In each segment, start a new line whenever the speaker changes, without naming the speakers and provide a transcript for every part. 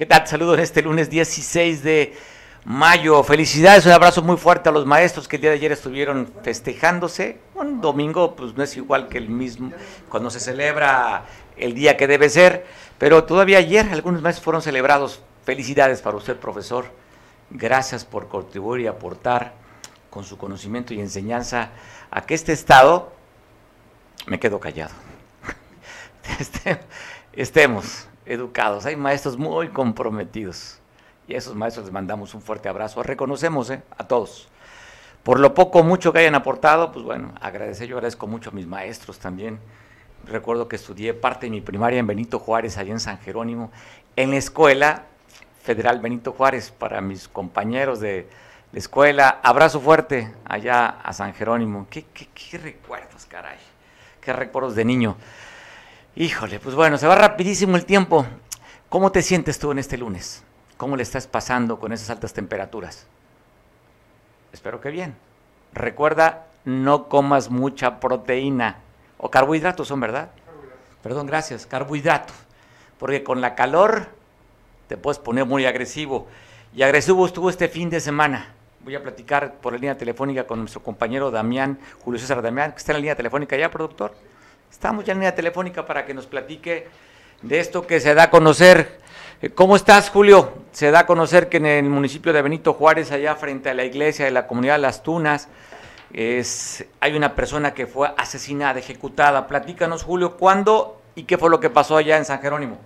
¿Qué tal? Saludos en este lunes 16 de mayo. Felicidades, un abrazo muy fuerte a los maestros que el día de ayer estuvieron festejándose. Un domingo, pues no es igual que el mismo, cuando se celebra el día que debe ser, pero todavía ayer algunos maestros fueron celebrados. Felicidades para usted, profesor. Gracias por contribuir y aportar con su conocimiento y enseñanza a que este Estado, me quedo callado, este, estemos educados. Hay maestros muy comprometidos y a esos maestros les mandamos un fuerte abrazo. Reconocemos ¿eh? a todos. Por lo poco mucho que hayan aportado, pues bueno, agradecer, yo agradezco mucho a mis maestros también. Recuerdo que estudié parte de mi primaria en Benito Juárez, allá en San Jerónimo, en la escuela federal Benito Juárez, para mis compañeros de la escuela. Abrazo fuerte allá a San Jerónimo. ¿Qué, qué, qué recuerdos, caray? Qué recuerdos de niño. Híjole, pues bueno, se va rapidísimo el tiempo. ¿Cómo te sientes tú en este lunes? ¿Cómo le estás pasando con esas altas temperaturas? Espero que bien. Recuerda, no comas mucha proteína o carbohidratos son, ¿verdad? Perdón, gracias, carbohidratos. Porque con la calor te puedes poner muy agresivo. Y agresivo estuvo este fin de semana. Voy a platicar por la línea telefónica con nuestro compañero Damián, Julio César Damián, que está en la línea telefónica ya, productor. Estamos ya en línea telefónica para que nos platique de esto que se da a conocer eh, ¿Cómo estás, Julio? Se da a conocer que en el municipio de Benito Juárez, allá frente a la iglesia de la comunidad Las Tunas, es, hay una persona que fue asesinada, ejecutada. Platícanos, Julio, ¿cuándo y qué fue lo que pasó allá en San Jerónimo?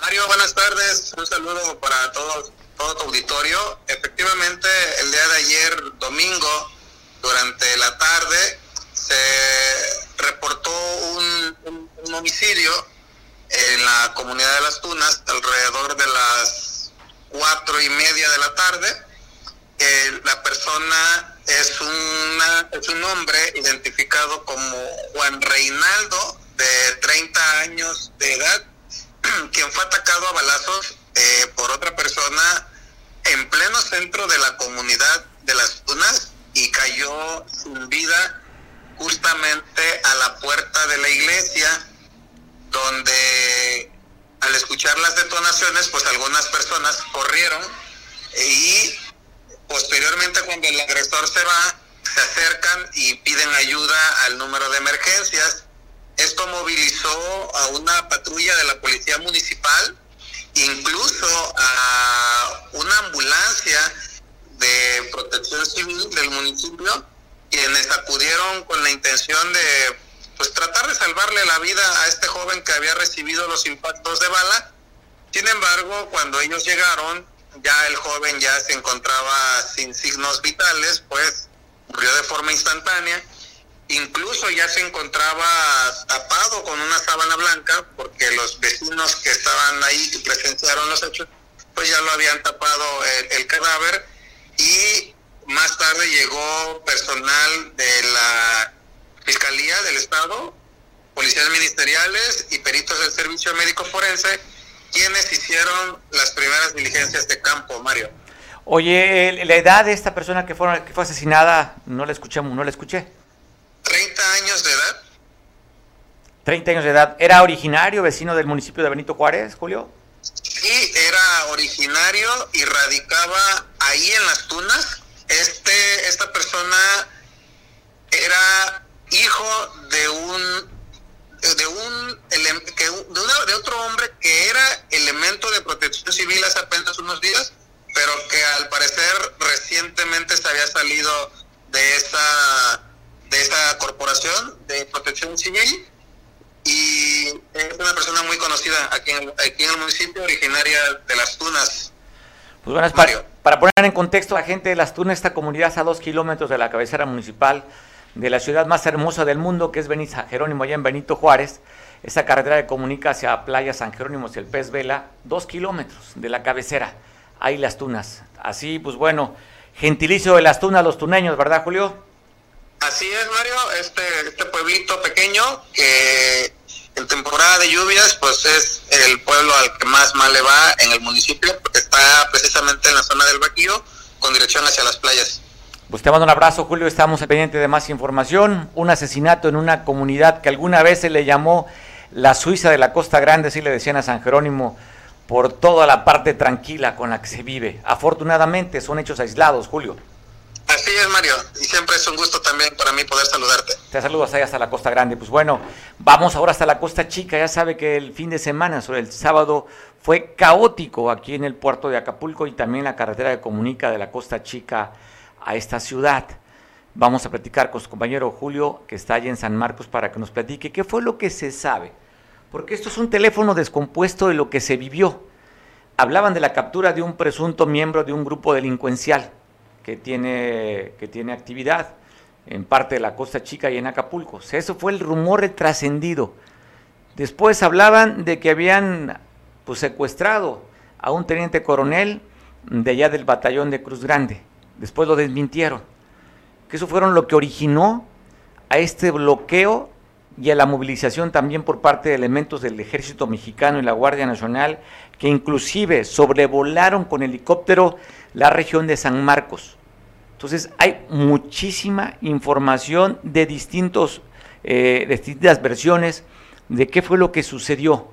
Mario, buenas tardes. Un saludo para todo, todo tu auditorio. Efectivamente, el día de ayer, domingo, durante la tarde, se reportó un, homicidio en la comunidad de Las Tunas alrededor de las cuatro y media de la tarde. la persona es, una, es un hombre identificado como Juan Reinaldo, de 30 años de edad, quien fue atacado a balazos eh, por otra persona en pleno centro de la comunidad de Las Tunas y cayó sin vida justamente a la puerta de la iglesia donde al escuchar las detonaciones, pues algunas personas corrieron y posteriormente cuando el agresor se va, se acercan y piden ayuda al número de emergencias. Esto movilizó a una patrulla de la policía municipal, incluso a una ambulancia de protección civil del municipio, quienes acudieron con la intención de pues tratar de salvarle la vida a este joven que había recibido los impactos de bala. Sin embargo, cuando ellos llegaron, ya el joven ya se encontraba sin signos vitales, pues murió de forma instantánea. Incluso ya se encontraba tapado con una sábana blanca, porque los vecinos que estaban ahí y presenciaron los hechos, pues ya lo habían tapado el, el cadáver. Y más tarde llegó personal de la Fiscalía del Estado, policías ministeriales y peritos del Servicio Médico Forense, quienes hicieron las primeras diligencias de campo, Mario.
Oye, la edad de esta persona que fue, que fue asesinada, no la escuché, no la escuché.
30 años de edad.
30 años de edad. ¿Era originario, vecino del municipio de Benito Juárez, Julio?
Sí, era originario y radicaba ahí en las tunas. Este, esta persona era hijo de un de un de, otro hombre que era elemento de protección civil hace apenas unos días, pero que al parecer recientemente se había salido de esa de esa corporación de protección civil y es una persona muy conocida aquí en, aquí en el municipio, originaria de Las Tunas.
Pues bueno, para, para, poner en contexto a la gente de Las Tunas, esta comunidad está a dos kilómetros de la cabecera municipal de la ciudad más hermosa del mundo, que es Benito Jerónimo, allá en Benito Juárez. Esa carretera que comunica hacia Playa San Jerónimo y el Pez Vela, dos kilómetros de la cabecera. Ahí las tunas. Así, pues bueno, gentilicio de las tunas, los tuneños, ¿verdad, Julio?
Así es, Mario. Este, este pueblito pequeño que en temporada de lluvias, pues es el pueblo al que más mal le va en el municipio, porque está precisamente en la zona del Baquillo, con dirección hacia las playas.
Pues te mando un abrazo, Julio. Estamos pendientes de más información. Un asesinato en una comunidad que alguna vez se le llamó la Suiza de la Costa Grande, así le decían a San Jerónimo, por toda la parte tranquila con la que se vive. Afortunadamente son hechos aislados, Julio.
Así es, Mario, y siempre es un gusto también para mí poder saludarte.
Te saludo hasta hasta la Costa Grande. Pues bueno, vamos ahora hasta la Costa Chica. Ya sabe que el fin de semana, sobre el sábado, fue caótico aquí en el puerto de Acapulco y también la carretera que comunica de la Costa Chica a esta ciudad. Vamos a platicar con su compañero Julio, que está allí en San Marcos, para que nos platique qué fue lo que se sabe. Porque esto es un teléfono descompuesto de lo que se vivió. Hablaban de la captura de un presunto miembro de un grupo delincuencial que tiene, que tiene actividad en parte de la Costa Chica y en Acapulco. eso fue el rumor trascendido. Después hablaban de que habían pues, secuestrado a un teniente coronel de allá del batallón de Cruz Grande. Después lo desmintieron. Que eso fueron lo que originó a este bloqueo y a la movilización también por parte de elementos del ejército mexicano y la Guardia Nacional, que inclusive sobrevolaron con helicóptero la región de San Marcos. Entonces hay muchísima información de distintos, eh, distintas versiones de qué fue lo que sucedió.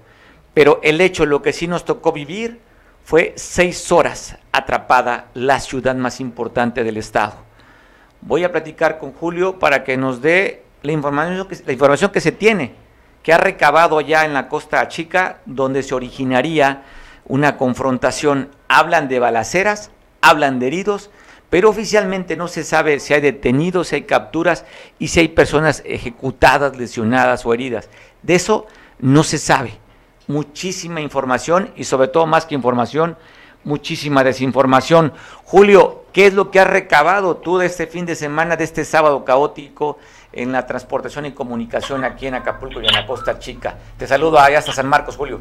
Pero el hecho, lo que sí nos tocó vivir, fue seis horas atrapada la ciudad más importante del estado. Voy a platicar con Julio para que nos dé la información que, la información que se tiene, que ha recabado allá en la Costa Chica, donde se originaría una confrontación. Hablan de balaceras, hablan de heridos, pero oficialmente no se sabe si hay detenidos, si hay capturas y si hay personas ejecutadas, lesionadas o heridas. De eso no se sabe. Muchísima información y sobre todo más que información, muchísima desinformación. Julio, ¿qué es lo que has recabado tú de este fin de semana, de este sábado caótico en la transportación y comunicación aquí en Acapulco y en la Costa Chica? Te saludo allá hasta San Marcos, Julio.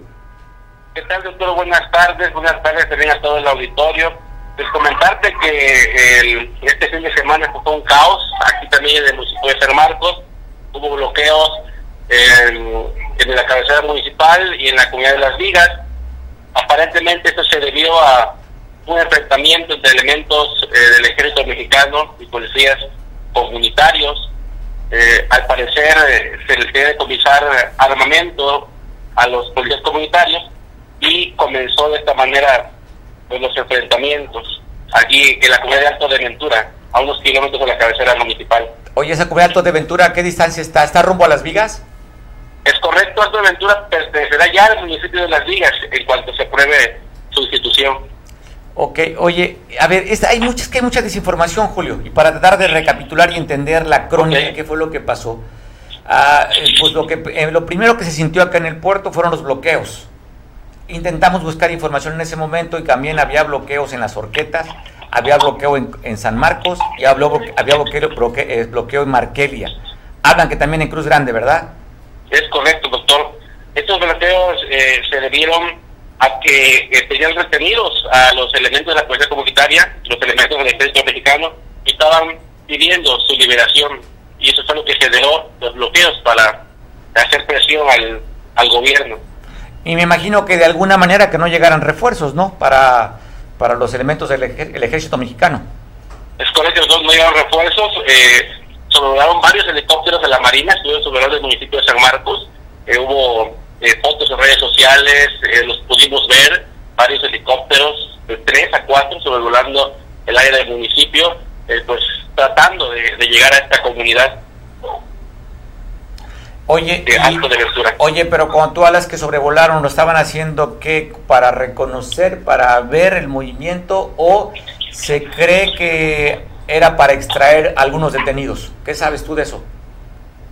¿Qué tal, doctor? Buenas tardes. Buenas tardes también a todo el auditorio pues comentarte que este fin de semana fue un caos, aquí también en el municipio de San Marcos, hubo bloqueos en, en la cabecera municipal y en la comunidad de Las Vigas. Aparentemente esto se debió a un enfrentamiento entre elementos eh, del ejército mexicano y policías comunitarios. Eh, al parecer eh, se les quiere decomisar armamento a los policías comunitarios y comenzó de esta manera los enfrentamientos aquí en la comunidad de Alto de Ventura, a unos kilómetros de la cabecera municipal.
Oye, esa comunidad de Alto de Ventura, ¿a qué distancia está? ¿Está rumbo a Las Vigas?
Es correcto, Alto de Ventura pertenecerá ya al municipio de Las Vigas en cuanto se pruebe su institución.
Ok, oye, a ver, hay, muchas, que hay mucha desinformación, Julio, y para tratar de recapitular y entender la crónica, qué fue lo que pasó. Ah, pues lo, que, eh, lo primero que se sintió acá en el puerto fueron los bloqueos intentamos buscar información en ese momento y también había bloqueos en las orquetas, había bloqueo en, San Marcos y había, bloqueo, eh, bloqueo, en Marquelia. Hablan que también en Cruz Grande, ¿verdad?
Es correcto, doctor. Estos bloqueos eh, se debieron a que eh, tenían retenidos a los elementos de la policía comunitaria, los elementos del ejército mexicano, y estaban pidiendo su liberación. Y eso fue lo que generó los bloqueos para hacer presión al, al gobierno.
Y me imagino que de alguna manera que no llegaran refuerzos, ¿no? Para, para los elementos del ejército mexicano.
Es correcto, no, llegaron refuerzos. Eh, sobrevolaron varios helicópteros de la Marina, estuvieron sobre el municipio de San Marcos. Eh, hubo eh, fotos en redes sociales, eh, los pudimos ver, varios helicópteros, de tres a cuatro, sobrevolando el área del municipio, pues tratando de llegar a esta comunidad.
Oye, oye, pero cuando tú hablas que sobrevolaron, ¿lo estaban haciendo qué? ¿Para reconocer, para ver el movimiento o se cree que era para extraer algunos detenidos? ¿Qué sabes tú de eso?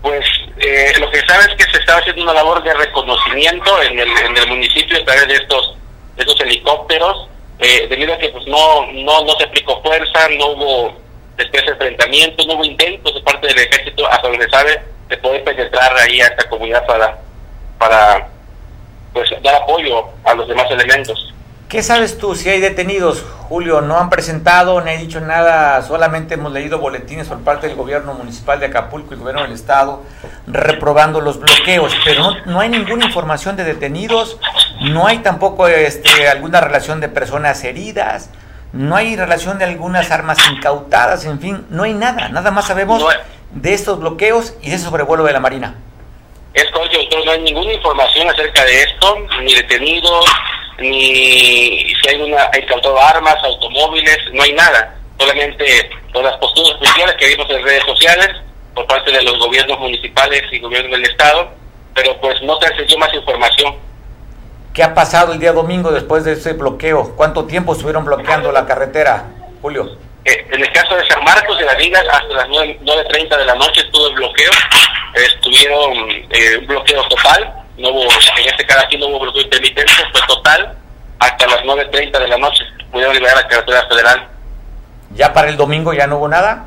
Pues eh, lo que sabes es que se estaba haciendo una labor de reconocimiento en el, en el municipio a través de estos, estos helicópteros, eh, debido a que pues no, no, no se aplicó fuerza, no hubo después de enfrentamiento, no hubo intentos de parte del ejército, hasta donde sabe, de poder penetrar ahí a esta comunidad para, para pues dar apoyo a los demás elementos.
¿Qué sabes tú si hay detenidos, Julio? No han presentado, ni han dicho nada, solamente hemos leído boletines por parte del gobierno municipal de Acapulco y el gobierno del estado reprobando los bloqueos, pero no, no hay ninguna información de detenidos, no hay tampoco este, alguna relación de personas heridas, no hay relación de algunas armas incautadas, en fin, no hay nada, nada más sabemos de estos bloqueos y de ese sobrevuelo de la Marina.
Es correcto, no hay ninguna información acerca de esto, ni detenidos, ni si hay una hay incautado armas, automóviles, no hay nada. Solamente todas las posturas oficiales que vimos en redes sociales por parte de los gobiernos municipales y gobiernos del Estado, pero pues no trascendió más información.
¿Qué ha pasado el día domingo después de ese bloqueo? ¿Cuánto tiempo estuvieron bloqueando la carretera, Julio?
Eh, en el caso de San Marcos de la Vigas, hasta las 9.30 de la noche estuvo el bloqueo. Estuvieron eh, un bloqueo total. No hubo, en este caso aquí no hubo bloqueo intermitente, fue total hasta las 9.30 de la noche. Pudieron liberar la carretera federal.
¿Ya para el domingo ya no hubo nada?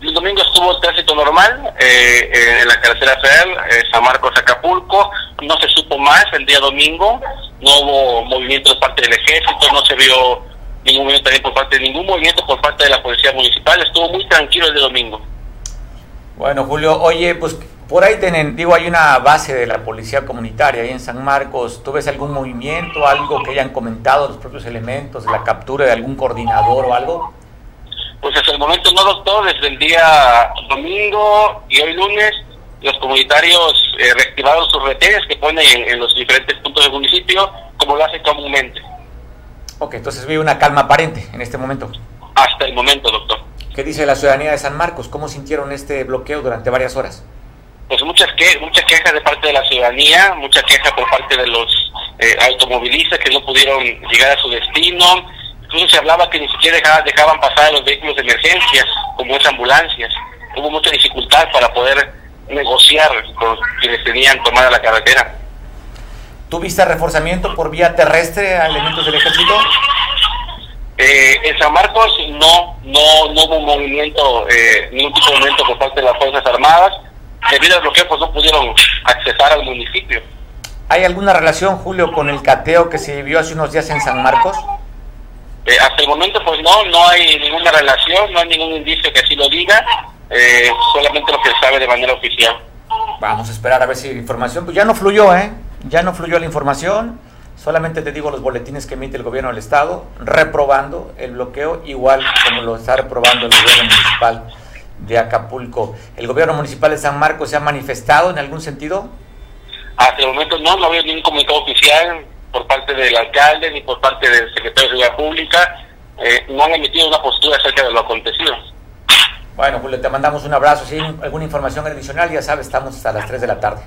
El domingo estuvo el tránsito normal eh, en la carretera federal, San Marcos Acapulco. No se supo más el día domingo. No hubo movimiento de parte del ejército, no se vio ningún movimiento también por parte de ningún movimiento por parte de la policía municipal. Estuvo muy tranquilo el de domingo.
Bueno, Julio, oye, pues por ahí tienen, digo, hay una base de la policía comunitaria ahí en San Marcos. ¿Tú ves algún movimiento, algo que hayan comentado los propios elementos, la captura de algún coordinador o algo?
Pues hasta el momento no, doctor. Desde el día domingo y hoy lunes, los comunitarios eh, reactivaron sus retenes que ponen en, en los diferentes puntos del municipio, como lo hacen comúnmente.
Ok, entonces vi una calma aparente en este momento.
Hasta el momento, doctor.
¿Qué dice la ciudadanía de San Marcos? ¿Cómo sintieron este bloqueo durante varias horas?
Pues muchas, que, muchas quejas de parte de la ciudadanía, muchas quejas por parte de los eh, automovilistas que no pudieron llegar a su destino. Incluso se hablaba que ni siquiera dejaban, pasar los vehículos de emergencias, como las ambulancias. Hubo mucha dificultad para poder negociar con quienes tenían tomada la carretera.
¿Tuviste reforzamiento por vía terrestre a elementos del ejército?
Eh, en San Marcos no, no, no hubo movimiento, eh, ningún tipo de movimiento por parte de las Fuerzas Armadas. Debido al bloqueo, pues no pudieron accesar al municipio.
¿Hay alguna relación, Julio, con el cateo que se vivió hace unos días en San Marcos?
Eh, hasta el momento, pues no, no hay ninguna relación, no hay ningún indicio que así lo diga, eh, solamente lo que se sabe de manera oficial.
Vamos a esperar a ver si la información, pues ya no fluyó, ¿eh? Ya no fluyó la información, solamente te digo los boletines que emite el gobierno del Estado, reprobando el bloqueo, igual como lo está reprobando el gobierno municipal de Acapulco. ¿El gobierno municipal de San Marcos se ha manifestado en algún sentido?
Hasta el momento no, no ha habido ningún comunicado oficial por parte del alcalde ni por parte del secretario de Seguridad Pública. Eh, no han emitido una postura acerca de lo acontecido.
Bueno, Julio, te mandamos un abrazo. Si hay alguna información adicional, ya sabes, estamos hasta las 3 de la tarde.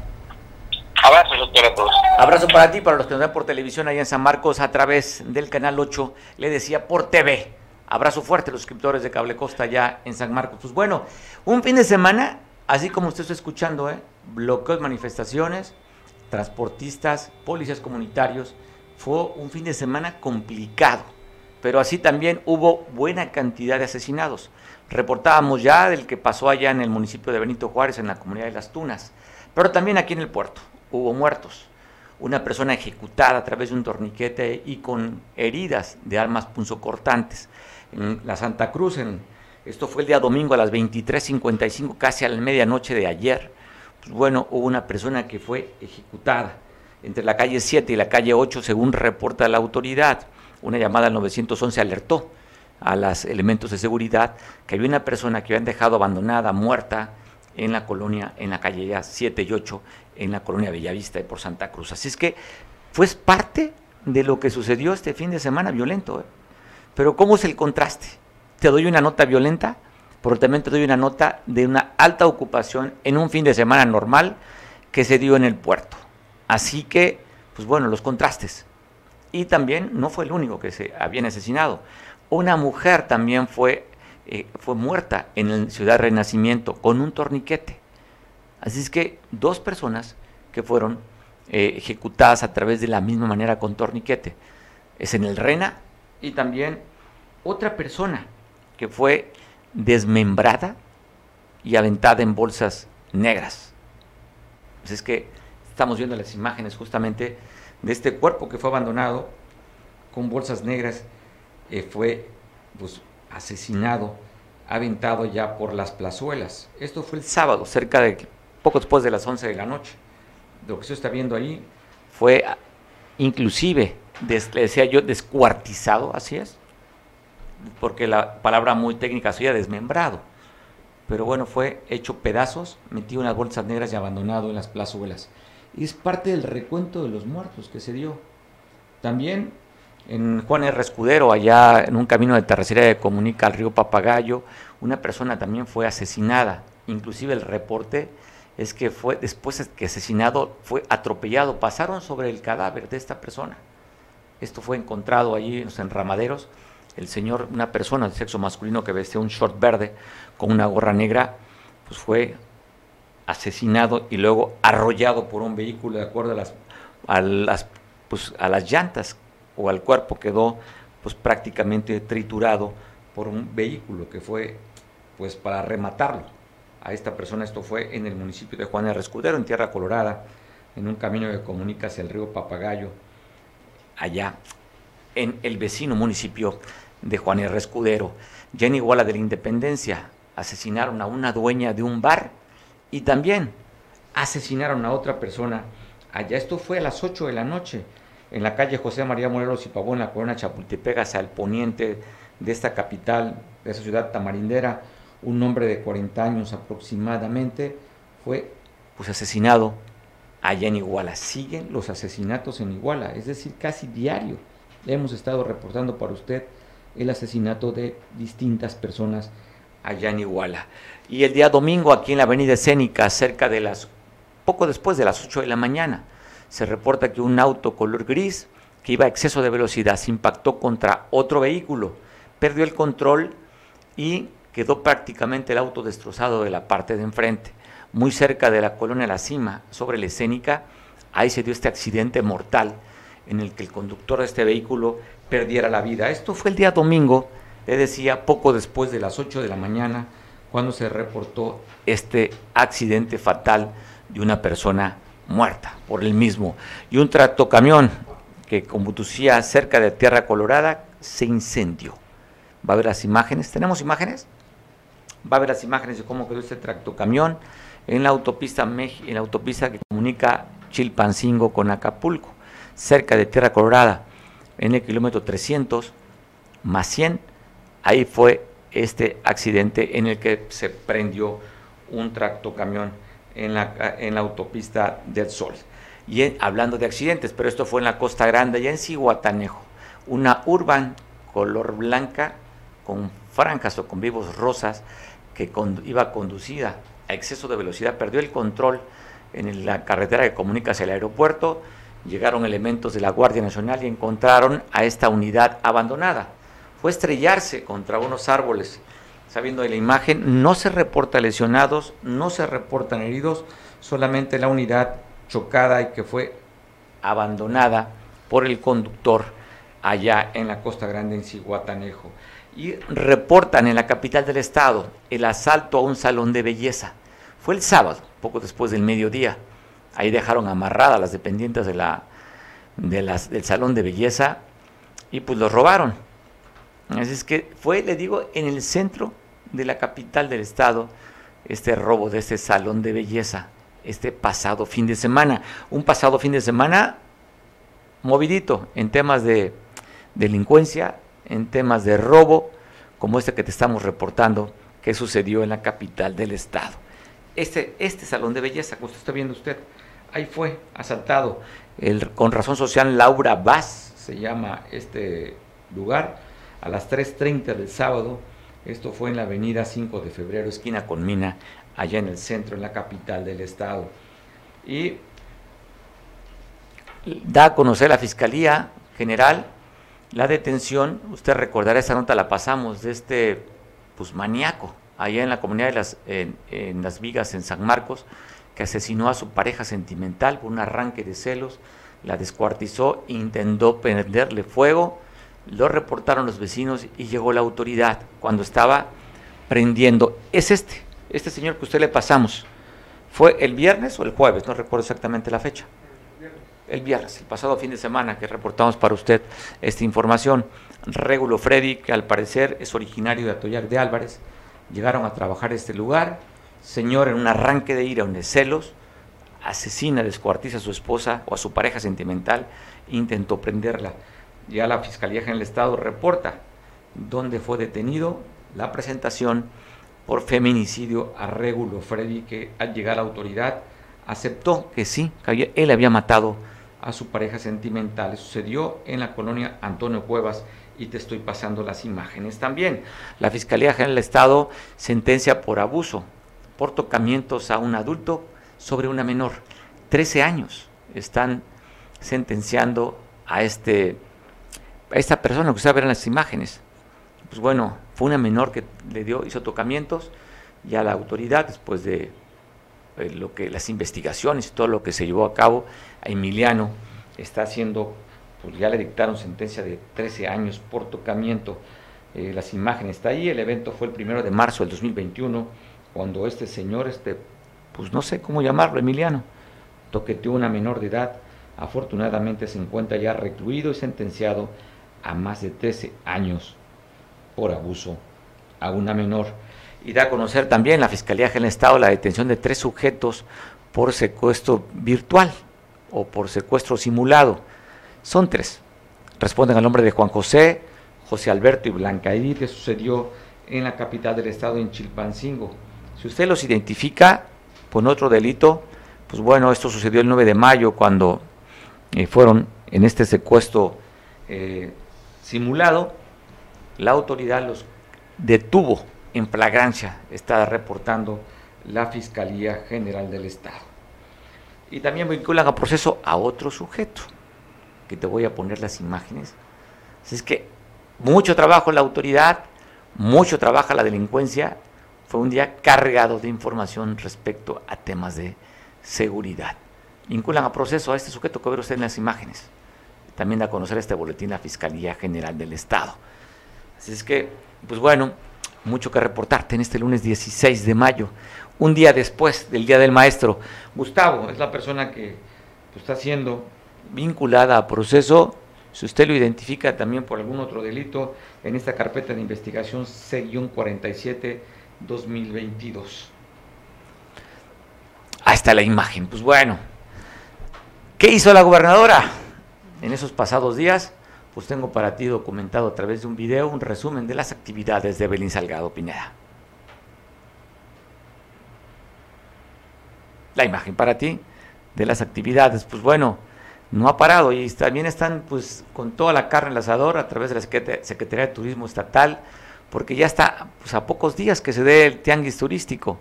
Abrazo, doctor, a todos.
Abrazo para ti, para los que nos ven por televisión allá en San Marcos a través del canal 8, le decía por TV. Abrazo fuerte a los suscriptores de Cable Costa allá en San Marcos. Pues bueno, un fin de semana, así como usted está escuchando, ¿eh? bloqueos, manifestaciones, transportistas, policías comunitarios. Fue un fin de semana complicado, pero así también hubo buena cantidad de asesinados. Reportábamos ya del que pasó allá en el municipio de Benito Juárez, en la comunidad de Las Tunas, pero también aquí en el puerto hubo muertos. Una persona ejecutada a través de un torniquete y con heridas de armas punzocortantes. En la Santa Cruz, en, esto fue el día domingo a las 23.55, casi a la medianoche de ayer. Pues bueno, hubo una persona que fue ejecutada entre la calle 7 y la calle 8, según reporta la autoridad. Una llamada al 911 alertó a los elementos de seguridad que había una persona que habían dejado abandonada, muerta, en la colonia, en la calle ya 7 y 8, en la colonia Bellavista y por Santa Cruz. Así es que fue parte de lo que sucedió este fin de semana violento. ¿eh? Pero ¿cómo es el contraste? Te doy una nota violenta, pero también te doy una nota de una alta ocupación en un fin de semana normal que se dio en el puerto. Así que, pues bueno, los contrastes. Y también no fue el único que se había asesinado. Una mujer también fue, eh, fue muerta en el Ciudad Renacimiento con un torniquete. Así es que dos personas que fueron eh, ejecutadas a través de la misma manera con torniquete. Es en el Rena y también otra persona que fue desmembrada y aventada en bolsas negras. Así es que estamos viendo las imágenes justamente de este cuerpo que fue abandonado con bolsas negras, eh, fue pues, asesinado, aventado ya por las plazuelas. Esto fue el sábado, cerca de poco después de las 11 de la noche. Lo que se está viendo ahí fue inclusive, des, le decía yo, descuartizado, así es, porque la palabra muy técnica sería desmembrado. Pero bueno, fue hecho pedazos, metido en las bolsas negras y abandonado en las plazuelas. Y es parte del recuento de los muertos que se dio. También en Juan R. Escudero, allá en un camino de terracería que comunica al río Papagayo, una persona también fue asesinada. Inclusive el reporte es que fue después de que asesinado fue atropellado. Pasaron sobre el cadáver de esta persona. Esto fue encontrado allí en los enramaderos. El señor, una persona de sexo masculino que vestía un short verde con una gorra negra, pues fue asesinado y luego arrollado por un vehículo de acuerdo a las, a las, pues, a las llantas o al cuerpo quedó pues prácticamente triturado por un vehículo que fue pues para rematarlo a esta persona. Esto fue en el municipio de Juan R. Escudero, en Tierra Colorada, en un camino que comunica hacia el río Papagayo, allá en el vecino municipio de Juan R. Escudero. Ya en Iguala de la Independencia asesinaron a una dueña de un bar y también asesinaron a otra persona allá. Esto fue a las 8 de la noche en la calle José María Morelos y Pavón, la colonia Chapultepec, hacia el poniente de esta capital, de esa ciudad tamarindera. Un hombre de 40 años aproximadamente fue pues, asesinado allá en Iguala. Siguen los asesinatos en Iguala, es decir, casi diario. Hemos estado reportando para usted el asesinato de distintas personas allá en Iguala. Y el día domingo aquí en la avenida Escénica, cerca de las, poco después de las 8 de la mañana, se reporta que un auto color gris que iba a exceso de velocidad se impactó contra otro vehículo, perdió el control y quedó prácticamente el auto destrozado de la parte de enfrente. Muy cerca de la colonia La Cima, sobre la escénica, ahí se dio este accidente mortal en el que el conductor de este vehículo perdiera la vida. Esto fue el día domingo, le decía, poco después de las 8 de la mañana, cuando se reportó este accidente fatal de una persona muerta por el mismo. Y un tractocamión que conducía cerca de Tierra Colorada se incendió. Va a ver las imágenes. ¿Tenemos imágenes? Va a ver las imágenes de cómo quedó este tractocamión en la autopista, en la autopista que comunica Chilpancingo con Acapulco, cerca de Tierra Colorada, en el kilómetro 300 más 100. Ahí fue este accidente en el que se prendió un tractocamión en la, la autopista del Sol. Y hablando de accidentes, pero esto fue en la Costa Grande, ya en Cihuatanejo, una urban color blanca con franjas o con vivos rosas que iba conducida a exceso de velocidad, perdió el control en la carretera que comunica hacia el aeropuerto, llegaron elementos de la Guardia Nacional y encontraron a esta unidad abandonada. Fue estrellarse contra unos árboles sabiendo de la imagen, no se reporta lesionados, no se reportan heridos, solamente la unidad chocada y que fue abandonada por el conductor allá en la Costa Grande, en Ciguatanejo. Y reportan en la capital del estado el asalto a un salón de belleza. Fue el sábado, poco después del mediodía. Ahí dejaron amarradas las dependientes de la, de las, del salón de belleza y pues los robaron. Así es que fue, le digo, en el centro de la capital del estado este robo de este salón de belleza este pasado fin de semana. Un pasado fin de semana movidito en temas de delincuencia, en temas de robo, como este que te estamos reportando que sucedió en la capital del estado. Este, este salón de belleza, como está viendo usted, ahí fue asaltado. El, con razón social Laura Vaz se llama este lugar, a las 3.30 del sábado esto fue en la avenida 5 de febrero, esquina con Mina, allá en el centro, en la capital del estado. Y da a conocer la Fiscalía General la detención, usted recordará esa nota, la pasamos, de este pues maníaco, allá en la comunidad de las, en, en las Vigas, en San Marcos, que asesinó a su pareja sentimental por un arranque de celos, la descuartizó, intentó prenderle fuego, lo reportaron los vecinos y llegó la autoridad cuando estaba prendiendo. Es este, este señor que usted le pasamos. ¿Fue el viernes o el jueves? No recuerdo exactamente la fecha. El viernes, el pasado fin de semana que reportamos para usted esta información. Régulo Freddy, que al parecer es originario de Atoyac de Álvarez, llegaron a trabajar este lugar. Señor, en un arranque de ira o de celos, asesina, descuartiza a su esposa o a su pareja sentimental, intentó prenderla ya la Fiscalía General del Estado reporta dónde fue detenido la presentación por feminicidio a Régulo Freddy, que al llegar a la autoridad aceptó que sí, que él había matado a su pareja sentimental. Sucedió en la colonia Antonio Cuevas y te estoy pasando las imágenes también. La Fiscalía General del Estado sentencia por abuso, por tocamientos a un adulto sobre una menor. 13 años están sentenciando a este esta persona que usted ver en las imágenes. Pues bueno, fue una menor que le dio, hizo tocamientos, ya la autoridad, después de eh, lo que las investigaciones y todo lo que se llevó a cabo, a Emiliano está haciendo, pues ya le dictaron sentencia de 13 años por tocamiento. Eh, las imágenes está ahí, el evento fue el primero de marzo del 2021, cuando este señor, este, pues no sé cómo llamarlo, Emiliano, toqueteó una menor de edad. Afortunadamente se encuentra ya recluido y sentenciado a más de 13 años por abuso a una menor. Y da a conocer también la Fiscalía General del Estado la detención de tres sujetos por secuestro virtual o por secuestro simulado. Son tres. Responden al nombre de Juan José, José Alberto y Blanca Edith, que sucedió en la capital del estado, en Chilpancingo. Si usted los identifica con otro delito, pues bueno, esto sucedió el 9 de mayo cuando eh, fueron en este secuestro eh, simulado, la autoridad los detuvo en flagrancia, está reportando la Fiscalía General del Estado. Y también vinculan a proceso a otro sujeto, que te voy a poner las imágenes. es que mucho trabajo la autoridad, mucho trabajo la delincuencia, fue un día cargado de información respecto a temas de seguridad. Vinculan a proceso a este sujeto que ve usted en las imágenes también da a conocer este boletín la Fiscalía General del Estado. Así es que, pues bueno, mucho que reportarte en este lunes 16 de mayo, un día después del Día del Maestro. Gustavo es la persona que está siendo vinculada a proceso. Si usted lo identifica también por algún otro delito, en esta carpeta de investigación C-47 2022. Ahí está la imagen. Pues bueno, ¿qué hizo la gobernadora? En esos pasados días, pues tengo para ti documentado a través de un video un resumen de las actividades de Belín Salgado Pineda. La imagen para ti de las actividades, pues bueno, no ha parado y también están pues con toda la carne el asador a través de la Secretaría de Turismo Estatal, porque ya está pues, a pocos días que se dé el tianguis turístico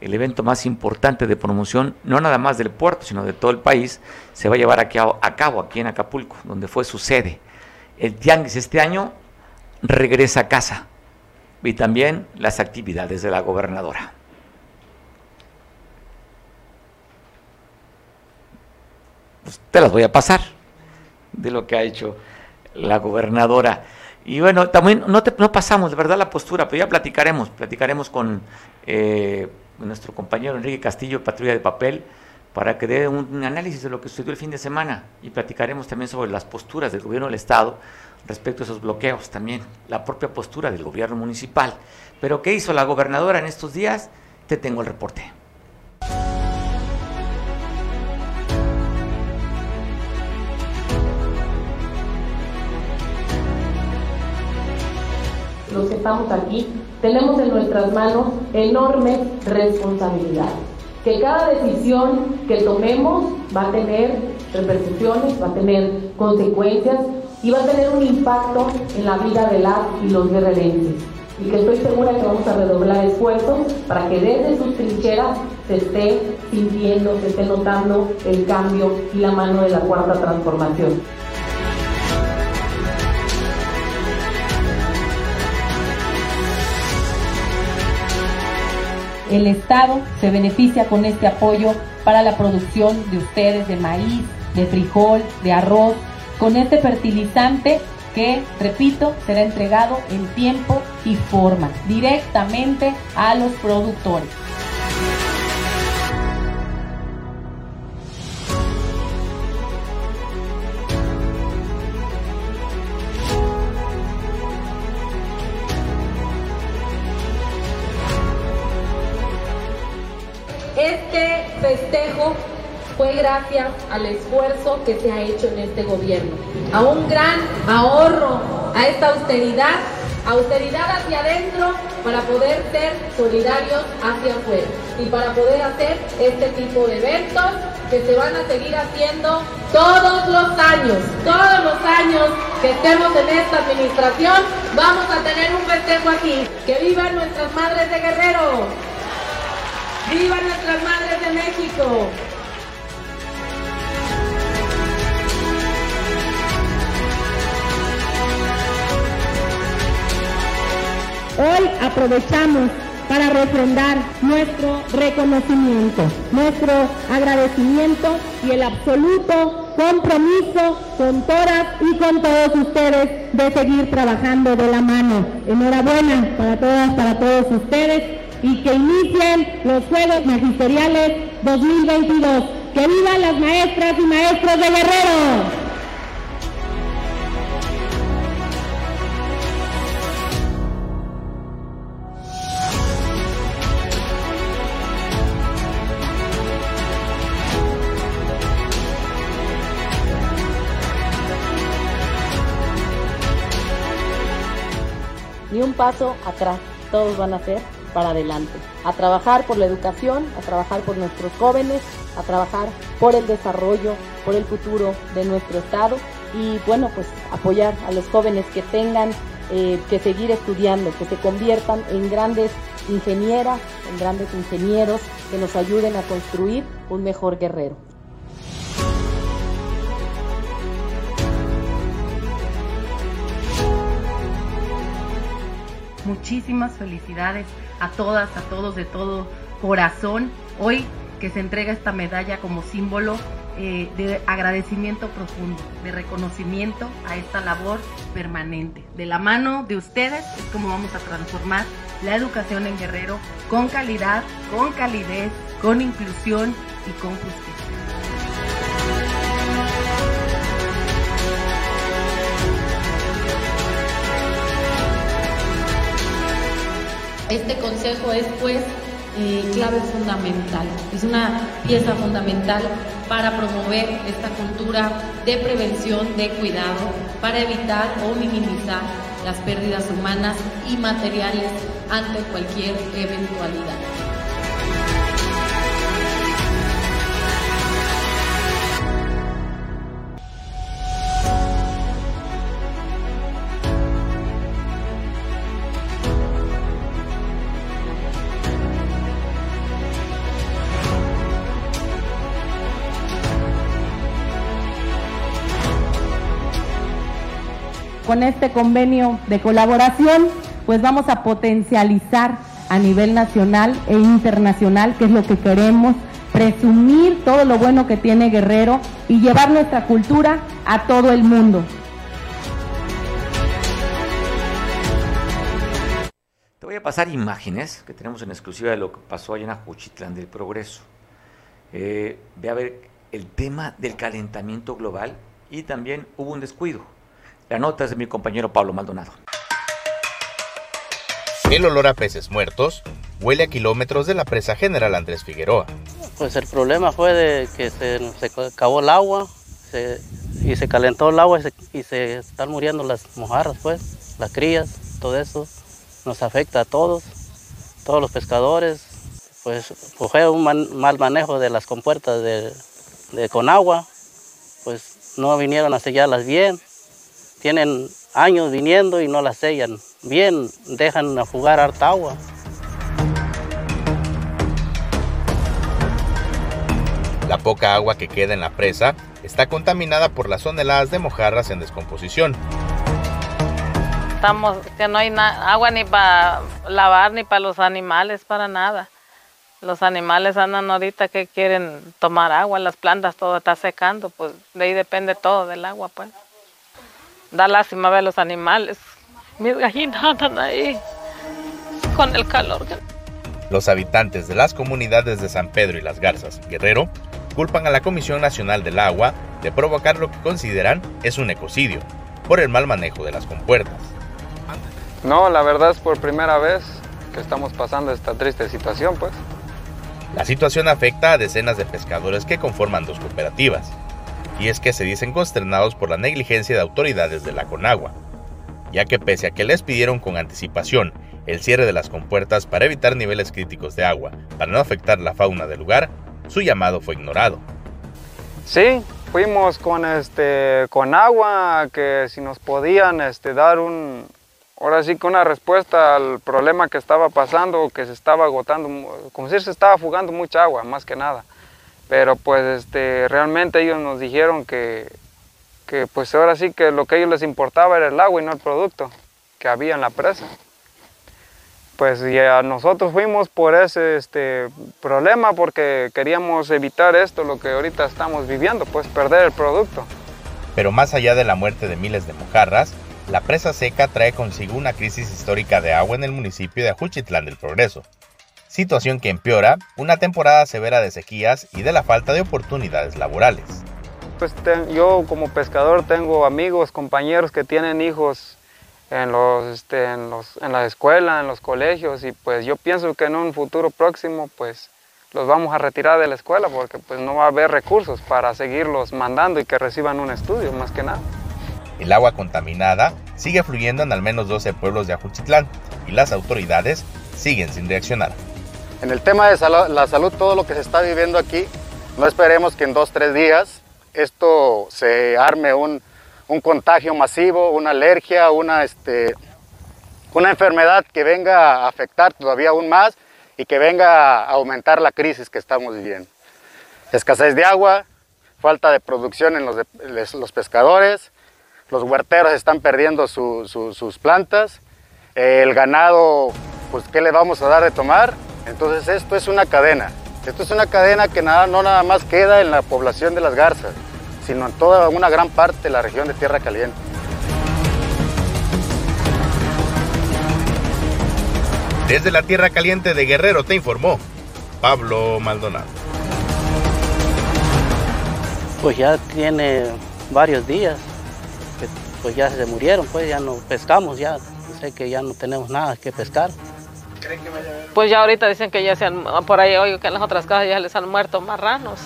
el evento más importante de promoción, no nada más del puerto, sino de todo el país, se va a llevar a, cabo aquí en Acapulco, donde fue su sede. El Tianguis este año regresa a casa y también las actividades de la gobernadora. Pues te las voy a pasar de lo que ha hecho la gobernadora. Y bueno, también no, no pasamos de verdad la postura, pero ya platicaremos, platicaremos con eh, nuestro compañero Enrique Castillo, Patrulla de Papel, para que dé un análisis de lo que sucedió el fin de semana y platicaremos también sobre las posturas del gobierno del Estado respecto a esos bloqueos, también la propia postura del gobierno municipal. Pero ¿qué hizo la gobernadora en estos días? Te tengo el reporte.
Los que estamos aquí, tenemos en nuestras manos enorme responsabilidad. Que cada decisión que tomemos va a tener repercusiones, va a tener consecuencias y va a tener un impacto en la vida de las y los guerrerenses. Y que estoy segura que vamos a redoblar esfuerzos para que desde sus trincheras se esté sintiendo, se esté notando el cambio y la mano de la cuarta transformación. El Estado se beneficia con este apoyo para la producción de ustedes de maíz, de frijol, de arroz, con este fertilizante que, repito, será entregado en tiempo y forma directamente a los productores. Gracias al esfuerzo que se ha hecho en este gobierno, a un gran ahorro, a esta austeridad, austeridad hacia adentro para poder ser solidarios hacia afuera y para poder hacer este tipo de eventos que se van a seguir haciendo todos los años, todos los años que estemos en esta administración, vamos a tener un festejo aquí. Que vivan nuestras madres de Guerrero, vivan nuestras madres de México.
Hoy aprovechamos para refrendar nuestro reconocimiento, nuestro agradecimiento y el absoluto compromiso con todas y con todos ustedes de seguir trabajando de la mano. Enhorabuena para todas, para todos ustedes y que inicien los Juegos Magisteriales 2022. ¡Que vivan las maestras y maestros de Guerrero!
Paso atrás, todos van a ser para adelante, a trabajar por la educación, a trabajar por nuestros jóvenes, a trabajar por el desarrollo, por el futuro de nuestro Estado y bueno, pues apoyar a los jóvenes que tengan eh, que seguir estudiando, que se conviertan en grandes ingenieras, en grandes ingenieros que nos ayuden a construir un mejor guerrero.
Muchísimas felicidades a todas, a todos de todo corazón. Hoy que se entrega esta medalla como símbolo eh, de agradecimiento profundo, de reconocimiento a esta labor permanente. De la mano de ustedes es como vamos a transformar la educación en Guerrero con calidad, con calidez, con inclusión y con justicia.
Este consejo es pues eh, clave fundamental, es una pieza fundamental para promover esta cultura de prevención, de cuidado, para evitar o minimizar las pérdidas humanas y materiales ante cualquier eventualidad.
Con este convenio de colaboración, pues vamos a potencializar a nivel nacional e internacional, que es lo que queremos, presumir todo lo bueno que tiene Guerrero y llevar nuestra cultura a todo el mundo.
Te voy a pasar imágenes que tenemos en exclusiva de lo que pasó allá en Ajuchitlán del Progreso. Eh, ve a ver el tema del calentamiento global y también hubo un descuido la nota es de mi compañero Pablo Maldonado.
El olor a peces muertos huele a kilómetros de la presa General Andrés Figueroa.
Pues el problema fue de que se, acabó el agua y se calentó el agua y se, están muriendo las mojarras, pues, las crías, todo eso nos afecta a todos, todos los pescadores. Pues, fue un mal manejo de las compuertas de, de, con agua, pues no vinieron a sellarlas bien tienen años viniendo y no las sellan bien, dejan a jugar harta agua.
La poca agua que queda en la presa está contaminada por las toneladas de mojarras en descomposición.
Estamos que no hay agua ni para lavar ni para los animales, para nada. Los animales andan ahorita que quieren tomar agua, las plantas todo está secando, pues de ahí depende todo del agua, pues. Da lástima ver los animales. Mis gallinas andan ahí con el calor.
Los habitantes de las comunidades de San Pedro y Las Garzas, Guerrero, culpan a la Comisión Nacional del Agua de provocar lo que consideran es un ecocidio por el mal manejo de las compuertas.
No, la verdad es por primera vez que estamos pasando esta triste situación, pues.
La situación afecta a decenas de pescadores que conforman dos cooperativas, y es que se dicen consternados por la negligencia de autoridades de la Conagua, ya que pese a que les pidieron con anticipación el cierre de las compuertas para evitar niveles críticos de agua, para no afectar la fauna del lugar, su llamado fue ignorado.
Sí, fuimos con, este, con agua, que si nos podían este, dar un, ahora sí que una respuesta al problema que estaba pasando, que se estaba agotando, como si se estaba fugando mucha agua, más que nada. Pero pues este, realmente ellos nos dijeron que, que pues ahora sí que lo que a ellos les importaba era el agua y no el producto que había en la presa. Pues ya nosotros fuimos por ese este, problema porque queríamos evitar esto, lo que ahorita estamos viviendo, pues perder el producto.
Pero más allá de la muerte de miles de mojarras, la presa seca trae consigo una crisis histórica de agua en el municipio de Ajuchitlán del Progreso, situación que empeora una temporada severa de sequías y de la falta de oportunidades laborales.
Pues yo como pescador tengo amigos, compañeros que tienen hijos en, los, este, en, los, en la escuela, en los colegios y pues yo pienso que en un futuro próximo pues los vamos a retirar de la escuela porque pues no va a haber recursos para seguirlos mandando y que reciban un estudio más que nada.
El agua contaminada sigue fluyendo en al menos 12 pueblos de Ajuchitlán y las autoridades siguen sin reaccionar.
En el tema de la salud, todo lo que se está viviendo aquí, no esperemos que en dos, tres días esto se arme un, un contagio masivo, una alergia, una, este, una enfermedad que venga a afectar todavía aún más y que venga a aumentar la crisis que estamos viviendo. Escasez de agua, falta de producción en los, los pescadores, los huerteros están perdiendo sus plantas, el ganado, pues ¿qué le vamos a dar de tomar? Entonces esto es una cadena, esto es una cadena que nada, no nada más queda en la población de las garzas, sino en toda una gran parte de la región de Tierra Caliente.
Desde la Tierra Caliente de Guerrero te informó Pablo Maldonado.
Pues ya tiene varios días, que pues ya se murieron, pues ya no pescamos, ya sé que ya no tenemos nada que pescar.
Pues ya ahorita dicen que ya se han, por ahí oigo que en las otras casas ya les han muerto marranos.